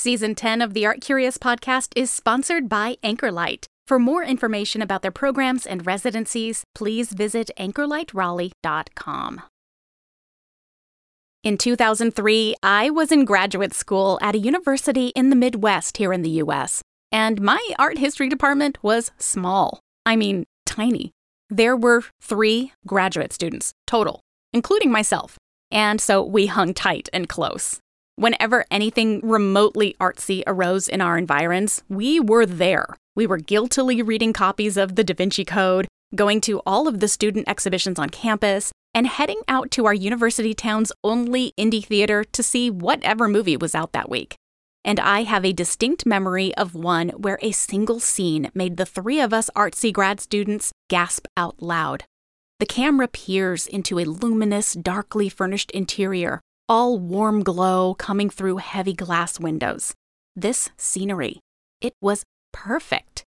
Season 10 of the Art Curious podcast is sponsored by Anchorlight. For more information about their programs and residencies, please visit anchorlightraleigh.com. In 2003, I was in graduate school at a university in the Midwest here in the US, and my art history department was small. I mean, tiny. There were three graduate students total, including myself, and so we hung tight and close. Whenever anything remotely artsy arose in our environs, we were there. We were guiltily reading copies of the Da Vinci Code, going to all of the student exhibitions on campus, and heading out to our university town's only indie theater to see whatever movie was out that week. And I have a distinct memory of one where a single scene made the three of us artsy grad students gasp out loud. The camera peers into a luminous, darkly furnished interior, all warm glow coming through heavy glass windows. This scenery, it was perfect.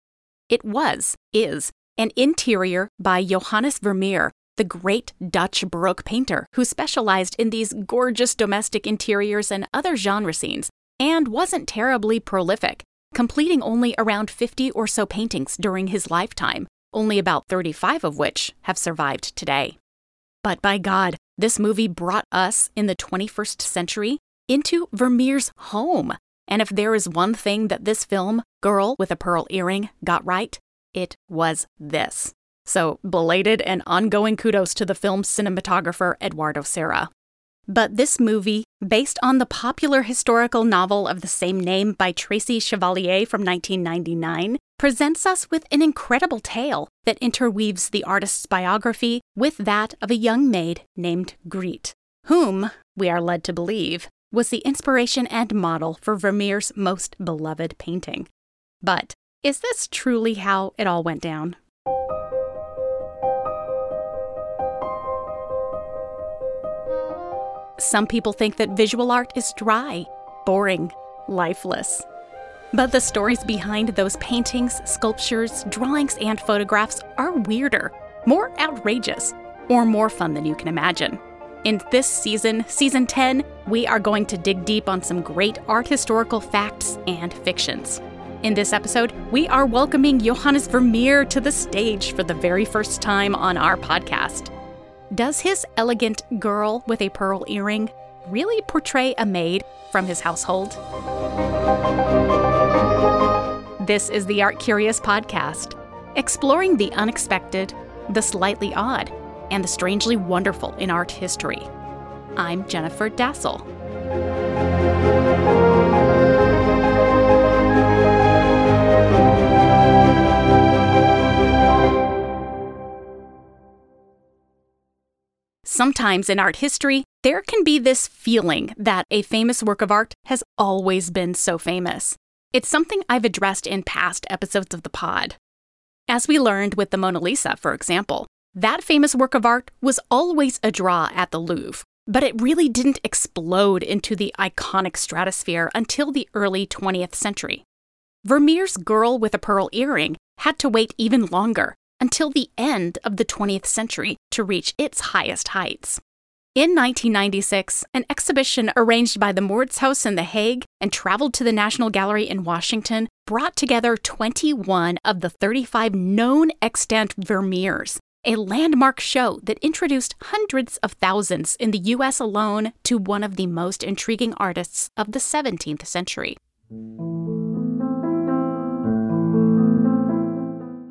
It was, is, an interior by Johannes Vermeer, the great Dutch Baroque painter who specialized in these gorgeous domestic interiors and other genre scenes, and wasn't terribly prolific, completing only around 50 or so paintings during his lifetime, only about 35 of which have survived today. But by God, this movie brought us in the 21st century into Vermeer's home. And if there is one thing that this film, Girl with a Pearl Earring, got right, it was this. So, belated and ongoing kudos to the film's cinematographer, Eduardo Serra. But this movie, based on the popular historical novel of the same name by Tracy Chevalier from 1999, presents us with an incredible tale that interweaves the artist's biography with that of a young maid named Griet, whom, we are led to believe, was the inspiration and model for Vermeer's most beloved painting. But is this truly how it all went down? Some people think that visual art is dry, boring, lifeless. But the stories behind those paintings, sculptures, drawings, and photographs are weirder, more outrageous, or more fun than you can imagine. In this season, season 10, we are going to dig deep on some great art historical facts and fictions. In this episode, we are welcoming Johannes Vermeer to the stage for the very first time on our podcast. Does his elegant girl with a pearl earring really portray a maid from his household? This is the Art Curious Podcast, exploring the unexpected, the slightly odd, and the strangely wonderful in art history. I'm Jennifer Dasal. Sometimes in art history, there can be this feeling that a famous work of art has always been so famous. It's something I've addressed in past episodes of the pod. As we learned with the Mona Lisa, for example, that famous work of art was always a draw at the Louvre, but it really didn't explode into the iconic stratosphere until the early 20th century. Vermeer's Girl with a Pearl Earring had to wait even longer until the end of the 20th century to reach its highest heights. In 1996, an exhibition arranged by the Mauritshuis in The Hague and traveled to the National Gallery in Washington brought together 21 of the 35 known extant Vermeers, a landmark show that introduced hundreds of thousands in the US alone to one of the most intriguing artists of the 17th century.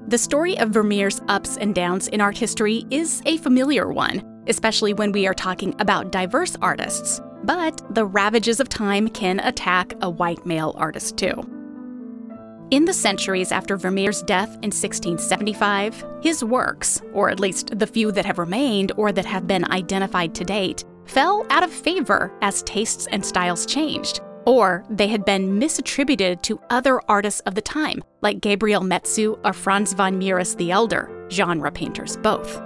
The story of Vermeer's ups and downs in art history is a familiar one, especially when we are talking about diverse artists. But the ravages of time can attack a white male artist too. In the centuries after Vermeer's death in 1675, his works, or at least the few that have remained or that have been identified to date, fell out of favor as tastes and styles changed, or they had been misattributed to other artists of the time, like Gabriel Metsu or Frans van Mieris the Elder, genre painters both.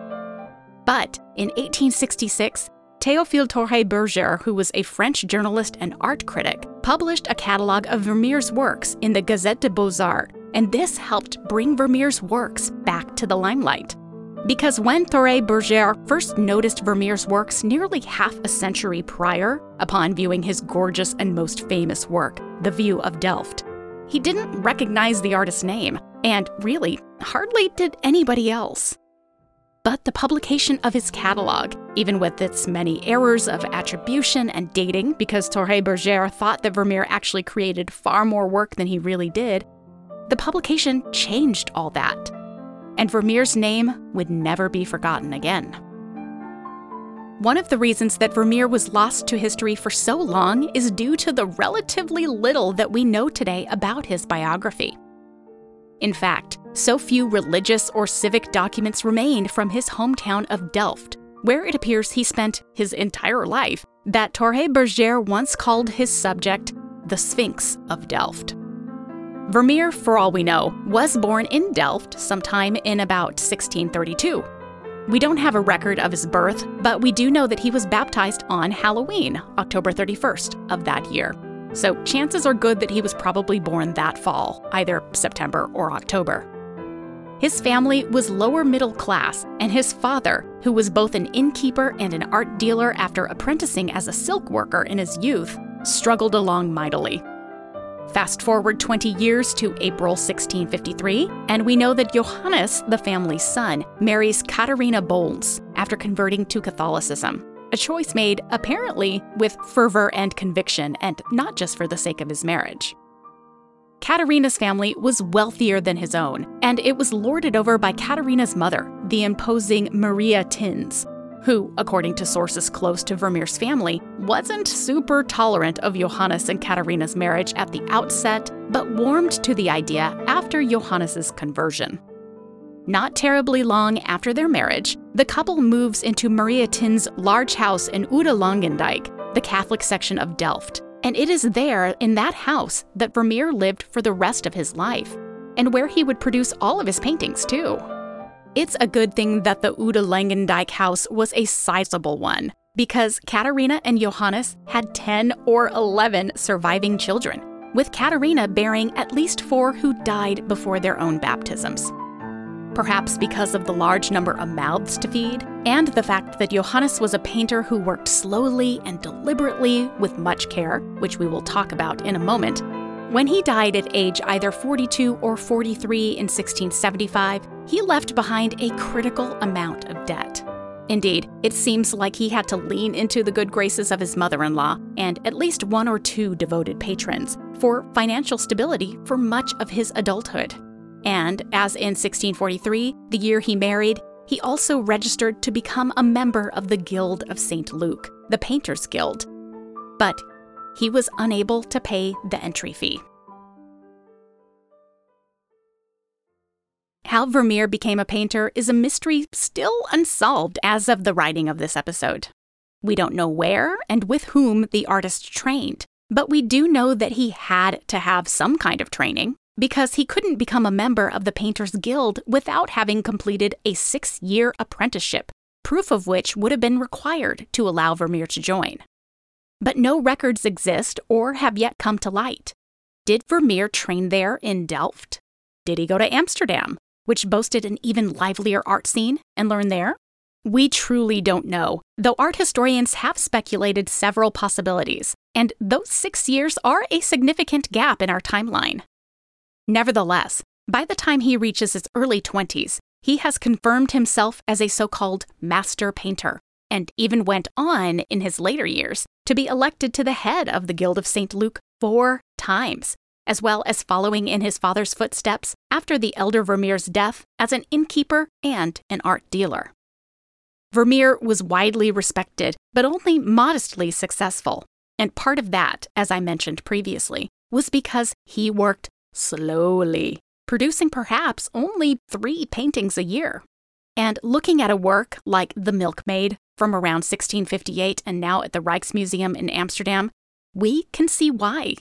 But in 1866, Théophile Thoré-Bürger, who was a French journalist and art critic, published a catalog of Vermeer's works in the Gazette des Beaux-Arts, and this helped bring Vermeer's works back to the limelight. Because when Thoré-Bürger first noticed Vermeer's works nearly half a century prior, upon viewing his gorgeous and most famous work, The View of Delft, he didn't recognize the artist's name, and really, hardly did anybody else. But the publication of his catalog, even with its many errors of attribution and dating, because Thoré-Bürger thought that Vermeer actually created far more work than he really did, the publication changed all that and Vermeer's name would never be forgotten again. One of the reasons that Vermeer was lost to history for so long is due to the relatively little that we know today about his biography. In fact, so few religious or civic documents remained from his hometown of Delft, where it appears he spent his entire life, that Thoré-Bürger once called his subject the Sphinx of Delft. Vermeer, for all we know, was born in Delft sometime in about 1632. We don't have a record of his birth, but we do know that he was baptized on Halloween, October 31st of that year. So chances are good that he was probably born that fall, either September or October. His family was lower middle class, and his father, who was both an innkeeper and an art dealer after apprenticing as a silk worker in his youth, struggled along mightily. Fast forward 20 years to April 1653, and we know that Johannes, the family's son, marries Katharina Bolnes after converting to Catholicism. A choice made, apparently, with fervor and conviction, and not just for the sake of his marriage. Katharina's family was wealthier than his own, and it was lorded over by Katharina's mother, the imposing Maria Thins, who, according to sources close to Vermeer's family, wasn't super tolerant of Johannes and Katharina's marriage at the outset, but warmed to the idea after Johannes's conversion. Not terribly long after their marriage, the couple moves into Maria Tin's large house in Oude-Langendijk, the Catholic section of Delft, and it is there, in that house, that Vermeer lived for the rest of his life, and where he would produce all of his paintings, too. It's a good thing that the Oude-Langendijk house was a sizable one, because Katharina and Johannes had 10 or 11 surviving children, with Katharina bearing at least four who died before their own baptisms. Perhaps because of the large number of mouths to feed, and the fact that Johannes was a painter who worked slowly and deliberately with much care, which we will talk about in a moment, when he died at age either 42 or 43 in 1675, he left behind a critical amount of debt. Indeed, it seems like he had to lean into the good graces of his mother in law and at least one or two devoted patrons for financial stability for much of his adulthood. And as in 1643, the year he married, he also registered to become a member of the Guild of St. Luke, the Painters Guild. But he was unable to pay the entry fee. How Vermeer became a painter is a mystery still unsolved as of the writing of this episode. We don't know where and with whom the artist trained, but we do know that he had to have some kind of training because he couldn't become a member of the Painters Guild without having completed a six year apprenticeship, proof of which would have been required to allow Vermeer to join but no records exist or have yet come to light. Did Vermeer train there in Delft? Did he go to Amsterdam, which boasted an even livelier art scene, and learn there? We truly don't know, though art historians have speculated several possibilities, and those six years are a significant gap in our timeline. Nevertheless, by the time he reaches his early 20s, he has confirmed himself as a so called master painter, and even went on in his later years to be elected to the head of the Guild of St. Luke four times, as well as following in his father's footsteps after the elder Vermeer's death as an innkeeper and an art dealer. Vermeer was widely respected, but only modestly successful. And part of that, as I mentioned previously, was because he worked slowly, producing perhaps only three paintings a year. And looking at a work like The Milkmaid from around 1658 and now at the Rijksmuseum in Amsterdam, we can see why.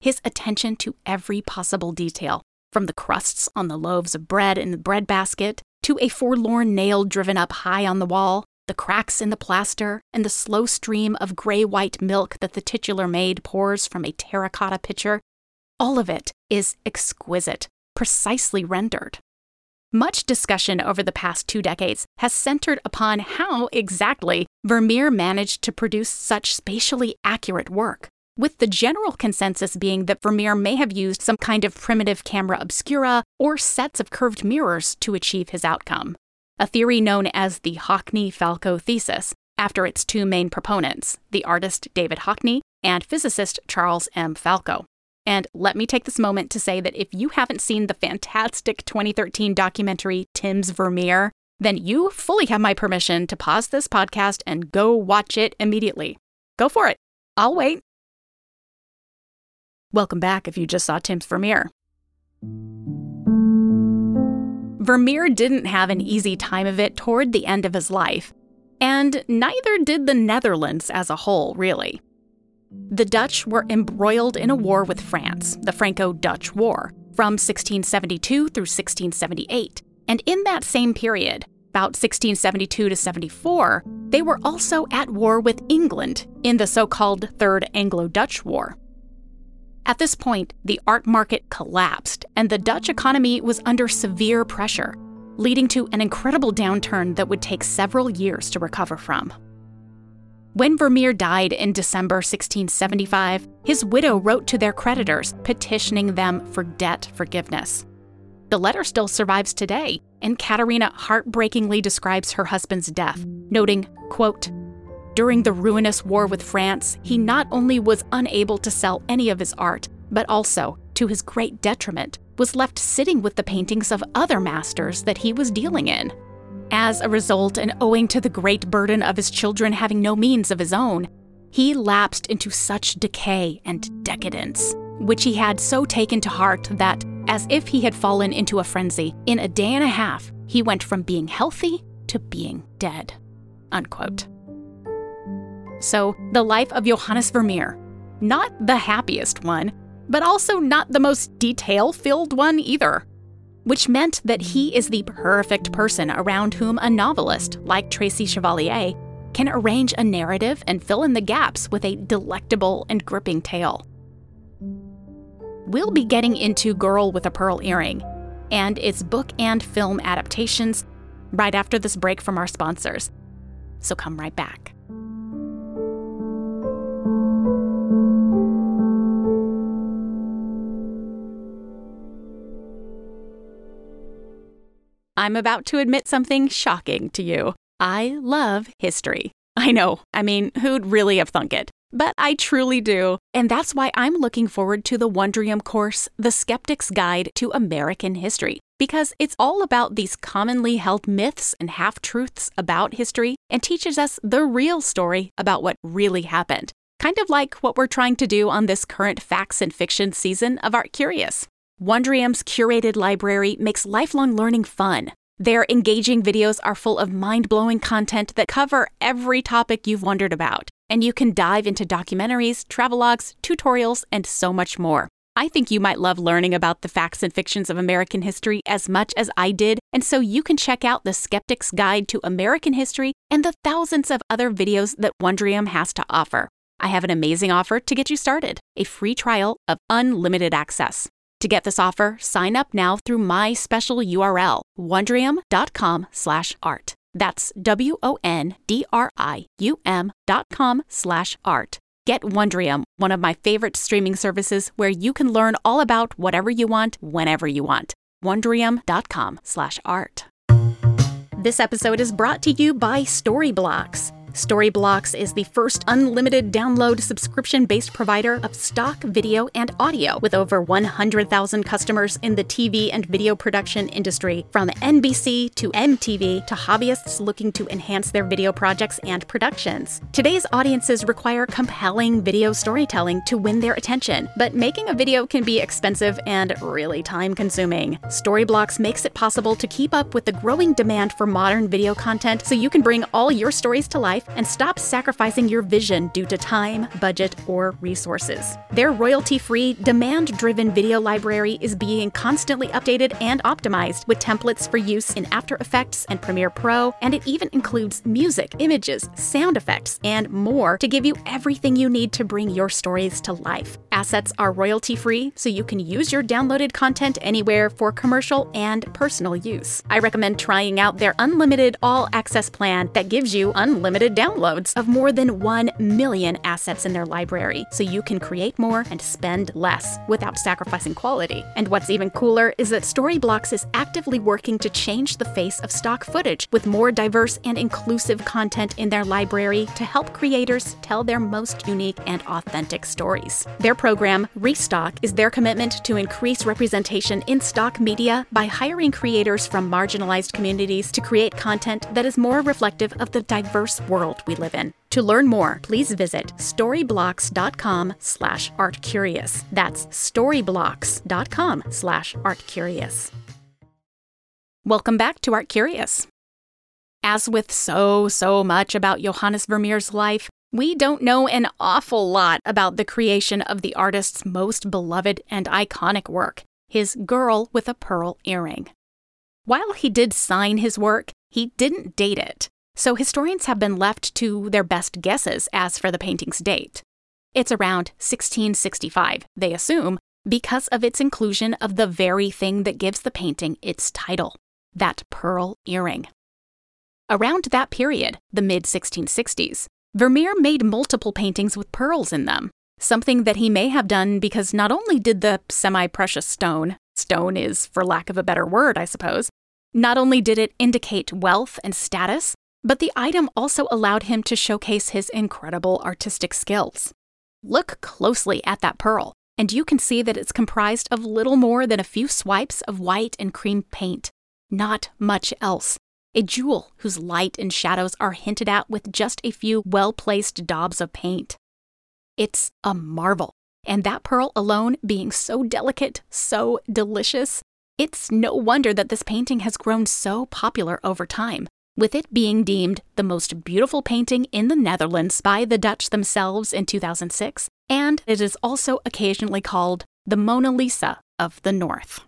His attention to every possible detail, from the crusts on the loaves of bread in the breadbasket to a forlorn nail driven up high on the wall, the cracks in the plaster, and the slow stream of gray white milk that the titular maid pours from a terracotta pitcher, all of it is exquisite, precisely rendered. Much discussion over the past two decades has centered upon how exactly Vermeer managed to produce such spatially accurate work, with the general consensus being that Vermeer may have used some kind of primitive camera obscura or sets of curved mirrors to achieve his outcome. A theory known as the Hockney Falco thesis, after its two main proponents, the artist David Hockney and physicist Charles M. Falco. And let me take this moment to say that if you haven't seen the fantastic 2013 documentary Tim's Vermeer, then you fully have my permission to pause this podcast and go watch it immediately. Go for it. I'll wait. Welcome back if you just saw Tim's Vermeer. Vermeer didn't have an easy time of it toward the end of his life, and neither did the Netherlands as a whole, really. The Dutch were embroiled in a war with France, the Franco Dutch War, from 1672 through 1678. And in that same period, about 1672 to 74, they were also at war with England in the so called Third Anglo Dutch War. At this point, the art market collapsed and the Dutch economy was under severe pressure, leading to an incredible downturn that would take several years to recover from. When Vermeer died in December 1675, his widow wrote to their creditors, petitioning them for debt forgiveness. The letter still survives today, and Katerina heartbreakingly describes her husband's death, noting, quote, During the ruinous war with France, he not only was unable to sell any of his art, but also, to his great detriment, was left sitting with the paintings of other masters that he was dealing in. As a result, and owing to the great burden of his children having no means of his own, he lapsed into such decay and decadence, which he had so taken to heart that, as if he had fallen into a frenzy, in a day and a half, he went from being healthy to being dead. Unquote. So, the life of Johannes Vermeer, not the happiest one, but also not the most detail filled one either which meant that he is the perfect person around whom a novelist like Tracy Chevalier can arrange a narrative and fill in the gaps with a delectable and gripping tale. We'll be getting into Girl with a Pearl Earring and its book and film adaptations right after this break from our sponsors. So come right back. I'm about to admit something shocking to you. I love history. I know, I mean, who'd really have thunk it? But I truly do. And that's why I'm looking forward to the Wondrium course, The Skeptic's Guide to American History, because it's all about these commonly held myths and half truths about history and teaches us the real story about what really happened. Kind of like what we're trying to do on this current facts and fiction season of Art Curious. Wondrium's curated library makes lifelong learning fun. Their engaging videos are full of mind blowing content that cover every topic you've wondered about, and you can dive into documentaries, travelogues, tutorials, and so much more. I think you might love learning about the facts and fictions of American history as much as I did, and so you can check out The Skeptic's Guide to American History and the thousands of other videos that Wondrium has to offer. I have an amazing offer to get you started a free trial of unlimited access. To get this offer, sign up now through my special URL, wondrium.com slash art. That's W-O-N-D-R-I-U-M dot com slash art. Get Wondrium, one of my favorite streaming services where you can learn all about whatever you want, whenever you want. Wondrium.com slash art. This episode is brought to you by Storyblocks. Storyblocks is the first unlimited download subscription based provider of stock video and audio with over 100,000 customers in the TV and video production industry, from NBC to MTV to hobbyists looking to enhance their video projects and productions. Today's audiences require compelling video storytelling to win their attention, but making a video can be expensive and really time consuming. Storyblocks makes it possible to keep up with the growing demand for modern video content so you can bring all your stories to life and stop sacrificing your vision due to time, budget, or resources. Their royalty free, demand driven video library is being constantly updated and optimized with templates for use in After Effects and Premiere Pro, and it even includes music, images, sound effects, and more to give you everything you need to bring your stories to life. assets are royalty free, so you can use your downloaded content anywhere for commercial and personal use. I recommend trying out their unlimited all access plan that gives you unlimited downloads of more than 1 million assets in their library, so you can create more and spend less without sacrificing quality. And what's even cooler is that Storyblocks is actively working to change the face of stock footage with more diverse and inclusive content in their library to help creators tell their most unique and authentic stories. Their program, Restock, is their commitment to increase representation in stock media by hiring creators from marginalized communities to create content that is more reflective of the diverse world we live in. To learn more, please visit storyblocks.com slash artcurious. That's storyblocks.com slash artcurious. Welcome back to Art Curious. As with so, so much about Johannes Vermeer's life, we don't know an awful lot about the creation of the artist's most beloved and iconic work, his Girl with a Pearl Earring. While he did sign his work, he didn't date it, so historians have been left to their best guesses as for the painting's date. It's around 1665, they assume, because of its inclusion of the very thing that gives the painting its title that pearl earring. Around that period, the mid 1660s, Vermeer made multiple paintings with pearls in them, something that he may have done because not only did the semi precious stone, stone is for lack of a better word, I suppose, not only did it indicate wealth and status, but the item also allowed him to showcase his incredible artistic skills. Look closely at that pearl, and you can see that it's comprised of little more than a few swipes of white and cream paint, not much else. A jewel whose light and shadows are hinted at with just a few well placed daubs of paint. It's a marvel, and that pearl alone being so delicate, so delicious, it's no wonder that this painting has grown so popular over time, with it being deemed the most beautiful painting in the Netherlands by the Dutch themselves in 2006, and it is also occasionally called the Mona Lisa of the North.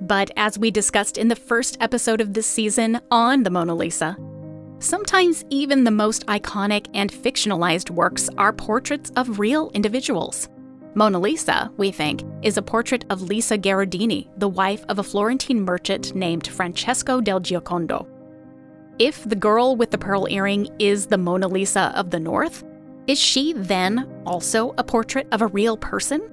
But as we discussed in the first episode of this season on the Mona Lisa, sometimes even the most iconic and fictionalized works are portraits of real individuals. Mona Lisa, we think, is a portrait of Lisa Gherardini, the wife of a Florentine merchant named Francesco del Giocondo. If the girl with the pearl earring is the Mona Lisa of the North, is she then also a portrait of a real person?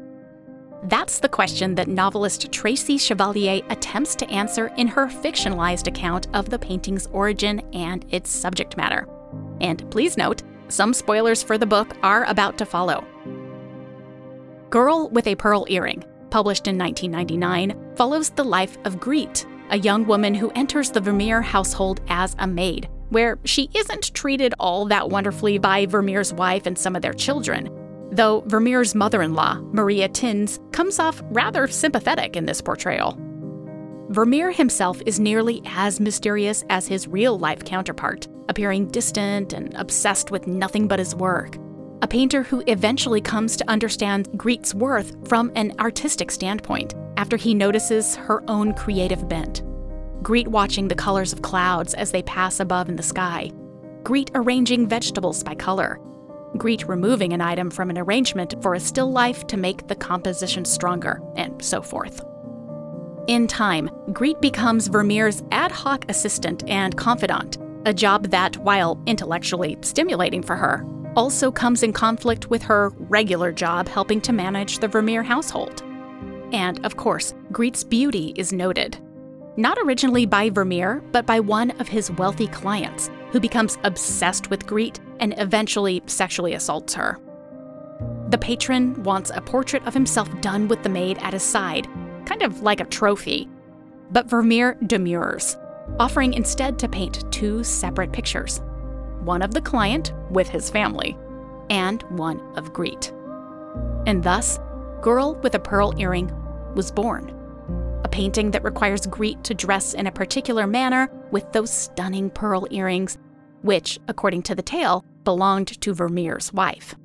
That's the question that novelist Tracy Chevalier attempts to answer in her fictionalized account of the painting's origin and its subject matter. And please note, some spoilers for the book are about to follow. Girl with a Pearl Earring, published in 1999, follows the life of Griet, a young woman who enters the Vermeer household as a maid, where she isn't treated all that wonderfully by Vermeer's wife and some of their children, though Vermeer's mother in law, Maria Thins, comes off rather sympathetic in this portrayal. Vermeer himself is nearly as mysterious as his real life counterpart, appearing distant and obsessed with nothing but his work. A painter who eventually comes to understand Griet's worth from an artistic standpoint after he notices her own creative bent. Griet watching the colors of clouds as they pass above in the sky. Griet arranging vegetables by color, Griet removing an item from an arrangement for a still life to make the composition stronger, and so forth. In time, Griet becomes Vermeer's ad hoc assistant and confidant, a job that, while intellectually stimulating for her, also comes in conflict with her regular job helping to manage the Vermeer household. And, of course, Griet's beauty is noted. Not originally by Vermeer, but by one of his wealthy clients, who becomes obsessed with Griet and eventually sexually assaults her. The patron wants a portrait of himself done with the maid at his side, kind of like a trophy. But Vermeer demurs, offering instead to paint two separate pictures one of the client with his family, and one of Griet. And thus, Girl with a Pearl Earring was born. A painting that requires Griet to dress in a particular manner with those stunning pearl earrings which, according to the tale, belonged to Vermeer's wife.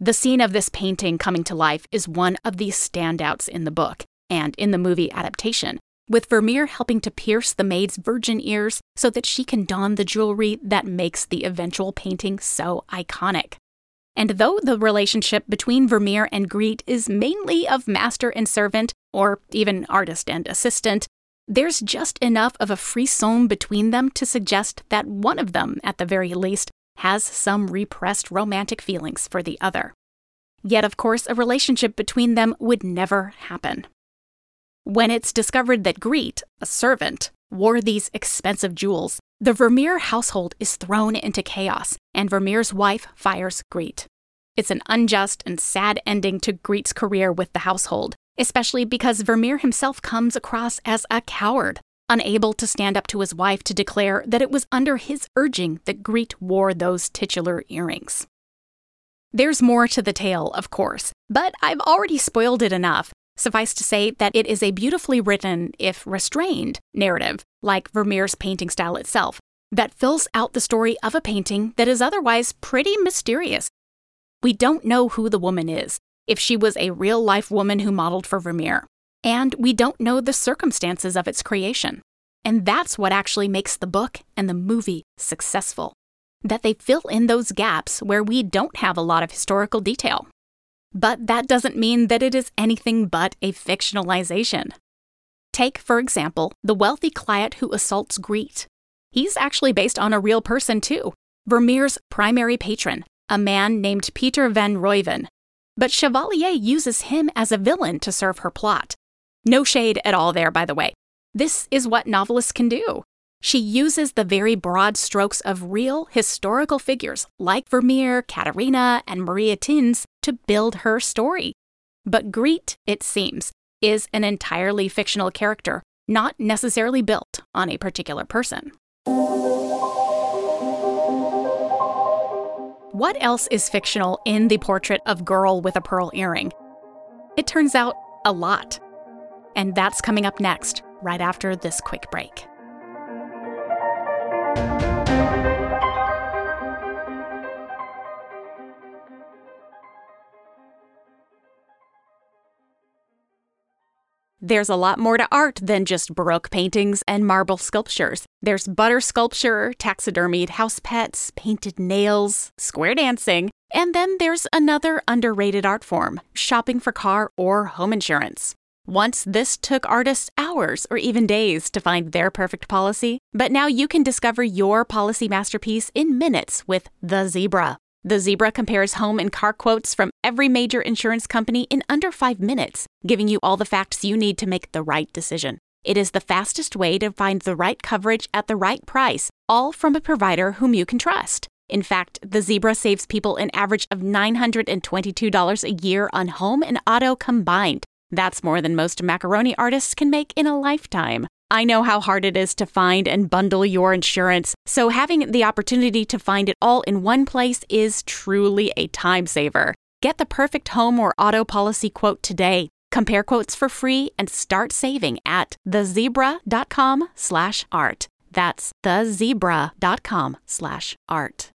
The scene of this painting coming to life is one of the standouts in the book and in the movie adaptation, with Vermeer helping to pierce the maid's virgin ears so that she can don the jewelry that makes the eventual painting so iconic. And though the relationship between Vermeer and Griet is mainly of master and servant, or even artist and assistant, there's just enough of a frisson between them to suggest that one of them, at the very least, has some repressed romantic feelings for the other. Yet, of course, a relationship between them would never happen. When it's discovered that Griet, a servant, wore these expensive jewels, the Vermeer household is thrown into chaos, and Vermeer's wife fires Griet. It's an unjust and sad ending to Griet's career with the household, especially because Vermeer himself comes across as a coward, unable to stand up to his wife to declare that it was under his urging that Griet wore those titular earrings. There's more to the tale, of course, but I've already spoiled it enough. Suffice to say that it is a beautifully written, if restrained, narrative, like Vermeer's painting style itself, that fills out the story of a painting that is otherwise pretty mysterious. We don't know who the woman is, if she was a real life woman who modeled for Vermeer. And we don't know the circumstances of its creation. And that's what actually makes the book and the movie successful. That they fill in those gaps where we don't have a lot of historical detail. But that doesn't mean that it is anything but a fictionalization. Take, for example, the wealthy client who assaults Griet. He's actually based on a real person, too Vermeer's primary patron, a man named Pieter van Ruijven, but Chevalier uses him as a villain to serve her plot. No shade at all there, by the way. This is what novelists can do. She uses the very broad strokes of real historical figures like Vermeer, Katharina, and Maria Thins to build her story. But Griet, it seems, is an entirely fictional character, not necessarily built on a particular person. What else is fictional in the portrait of Girl with a Pearl Earring? It turns out a lot. And that's coming up next, right after this quick break. There's a lot more to art than just Baroque paintings and marble sculptures. There's butter sculpture, taxidermied house pets, painted nails, square dancing, and then there's another underrated art form shopping for car or home insurance. Once this took artists hours or even days to find their perfect policy, but now you can discover your policy masterpiece in minutes with The Zebra. The Zebra compares home and car quotes from every major insurance company in under five minutes, giving you all the facts you need to make the right decision. It is the fastest way to find the right coverage at the right price, all from a provider whom you can trust. In fact, the Zebra saves people an average of $922 a year on home and auto combined. That's more than most macaroni artists can make in a lifetime. I know how hard it is to find and bundle your insurance, so having the opportunity to find it all in one place is truly a time saver. Get the perfect home or auto policy quote today. Compare quotes for free and start saving at thezebra.com/art. That's thezebra.com/art.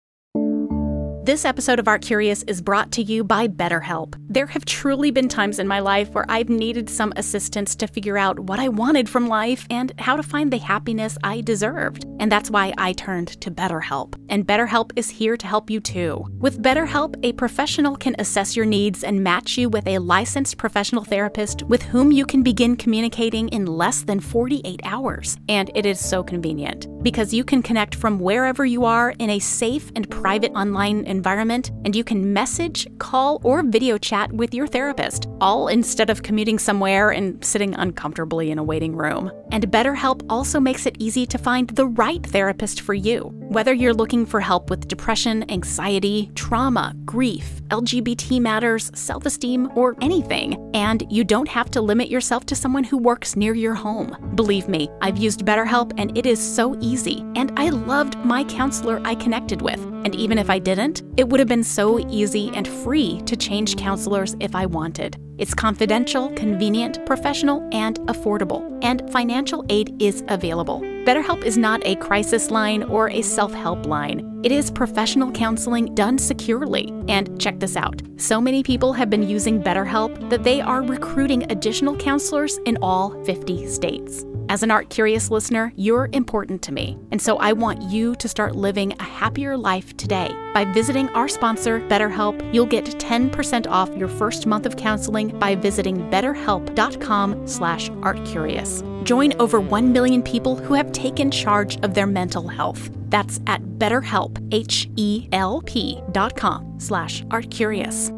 This episode of Art Curious is brought to you by BetterHelp. There have truly been times in my life where I've needed some assistance to figure out what I wanted from life and how to find the happiness I deserved. And that's why I turned to BetterHelp. And BetterHelp is here to help you too. With BetterHelp, a professional can assess your needs and match you with a licensed professional therapist with whom you can begin communicating in less than 48 hours. And it is so convenient because you can connect from wherever you are in a safe and private online environment environment, and you can message, call, or video chat with your therapist, all instead of commuting somewhere and sitting uncomfortably in a waiting room. And BetterHelp also makes it easy to find the right therapist for you. Whether you're looking for help with depression, anxiety, trauma, grief, LGBT matters, self esteem, or anything, and you don't have to limit yourself to someone who works near your home. Believe me, I've used BetterHelp and it is so easy, and I loved my counselor I connected with. And even if I didn't, it would have been so easy and free to change counselors if I wanted. It's confidential, convenient, professional, and affordable, and financial aid is available. BetterHelp is not a crisis line or a self help line. It is professional counseling done securely. And check this out so many people have been using BetterHelp that they are recruiting additional counselors in all 50 states. As an art curious listener, you're important to me, and so I want you to start living a happier life today. By visiting our sponsor, BetterHelp, you'll get 10% off your first month of counseling by visiting betterhelp.com slash artcurious. Join over 1 million people who have taken charge of their mental health. That's at betterhelp, H-E-L-P dot com slash artcurious.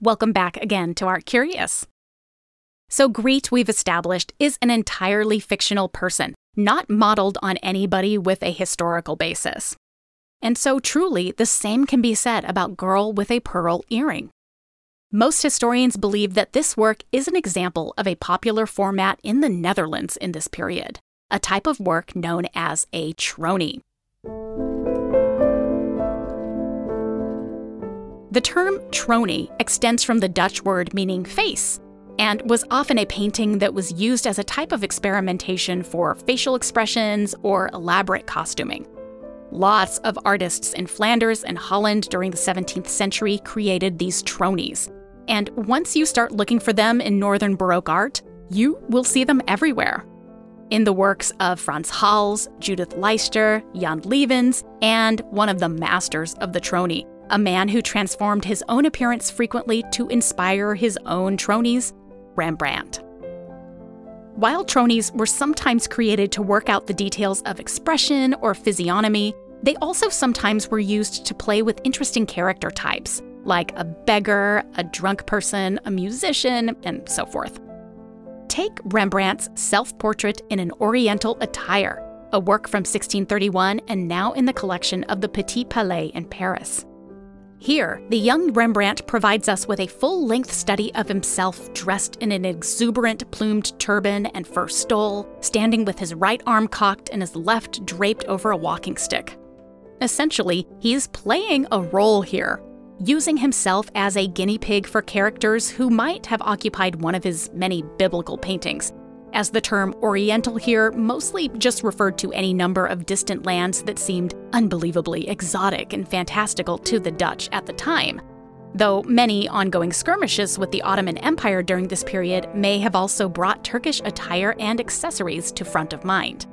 Welcome back again to Art Curious. So, Griet, we've established, is an entirely fictional person, not modeled on anybody with a historical basis. And so, truly, the same can be said about Girl with a Pearl Earring. Most historians believe that this work is an example of a popular format in the Netherlands in this period, a type of work known as a tronie. The term tronie extends from the Dutch word meaning face and was often a painting that was used as a type of experimentation for facial expressions or elaborate costuming. Lots of artists in Flanders and Holland during the 17th century created these tronies. And once you start looking for them in Northern Baroque art, you will see them everywhere. In the works of Frans Hals, Judith Leyster, Jan Lievens, and one of the masters of the tronie, a man who transformed his own appearance frequently to inspire his own tronies, Rembrandt. While tronies were sometimes created to work out the details of expression or physiognomy, they also sometimes were used to play with interesting character types, like a beggar, a drunk person, a musician, and so forth. Take Rembrandt's self portrait in an Oriental attire, a work from 1631 and now in the collection of the Petit Palais in Paris. Here, the young Rembrandt provides us with a full length study of himself dressed in an exuberant plumed turban and fur stole, standing with his right arm cocked and his left draped over a walking stick. Essentially, he's playing a role here, using himself as a guinea pig for characters who might have occupied one of his many biblical paintings, as the term Oriental here mostly just referred to any number of distant lands that seemed unbelievably exotic and fantastical to the Dutch at the time. Though many ongoing skirmishes with the Ottoman Empire during this period may have also brought Turkish attire and accessories to front of mind.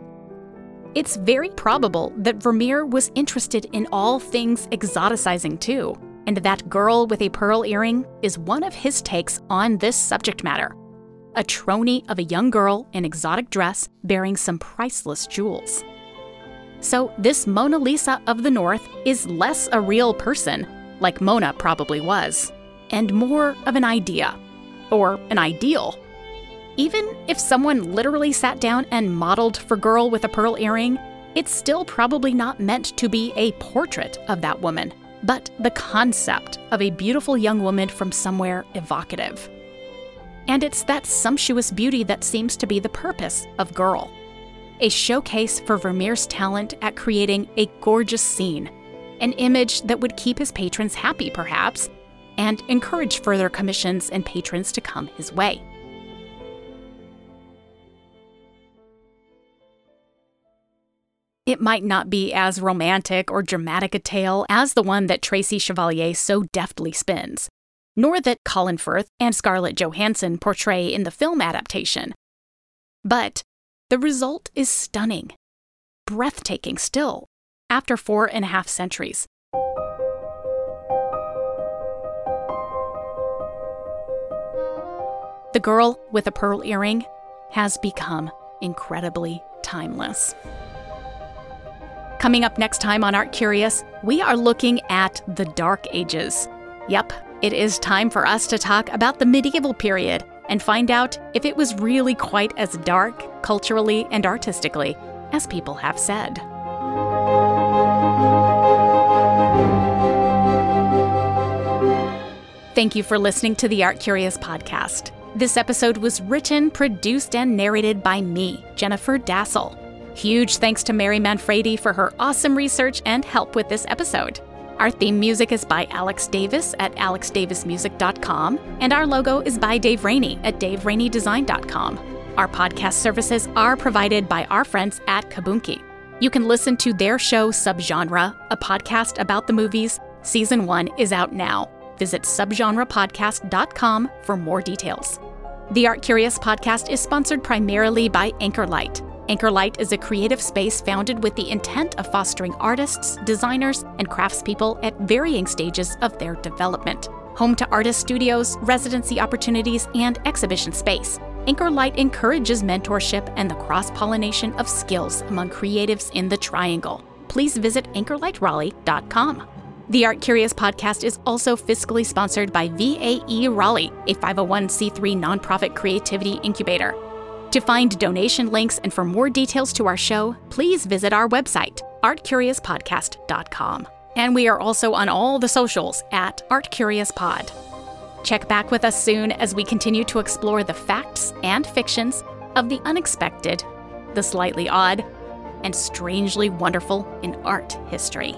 It's very probable that Vermeer was interested in all things exoticizing too, and that Girl with a Pearl Earring is one of his takes on this subject matter a tronie of a young girl in exotic dress bearing some priceless jewels. So, this Mona Lisa of the North is less a real person, like Mona probably was, and more of an idea, or an ideal. Even if someone literally sat down and modeled for Girl with a Pearl Earring, it's still probably not meant to be a portrait of that woman, but the concept of a beautiful young woman from somewhere evocative. And it's that sumptuous beauty that seems to be the purpose of Girl a showcase for Vermeer's talent at creating a gorgeous scene, an image that would keep his patrons happy, perhaps, and encourage further commissions and patrons to come his way. It might not be as romantic or dramatic a tale as the one that Tracy Chevalier so deftly spins, nor that Colin Firth and Scarlett Johansson portray in the film adaptation. But the result is stunning, breathtaking still, after four and a half centuries. The girl with a pearl earring has become incredibly timeless. Coming up next time on Art Curious, we are looking at the Dark Ages. Yep, it is time for us to talk about the medieval period and find out if it was really quite as dark, culturally and artistically, as people have said. Thank you for listening to the Art Curious podcast. This episode was written, produced, and narrated by me, Jennifer Dasal. Huge thanks to Mary Manfredi for her awesome research and help with this episode. Our theme music is by Alex Davis at alexdavismusic.com, and our logo is by Dave Rainey at daveraineydesign.com. Our podcast services are provided by our friends at Kabunki. You can listen to their show Subgenre, a podcast about the movies. Season 1 is out now. Visit subgenrepodcast.com for more details. The Art Curious podcast is sponsored primarily by Anchorlight. Anchorlight is a creative space founded with the intent of fostering artists, designers, and craftspeople at varying stages of their development. Home to artist studios, residency opportunities, and exhibition space. Anchorlight encourages mentorship and the cross pollination of skills among creatives in the Triangle. Please visit anchorlightraleigh.com. The Art Curious podcast is also fiscally sponsored by VAE Raleigh, a 501c3 nonprofit creativity incubator. To find donation links and for more details to our show, please visit our website, artcuriouspodcast.com. And we are also on all the socials at ArtCuriousPod. Check back with us soon as we continue to explore the facts and fictions of the unexpected, the slightly odd, and strangely wonderful in art history.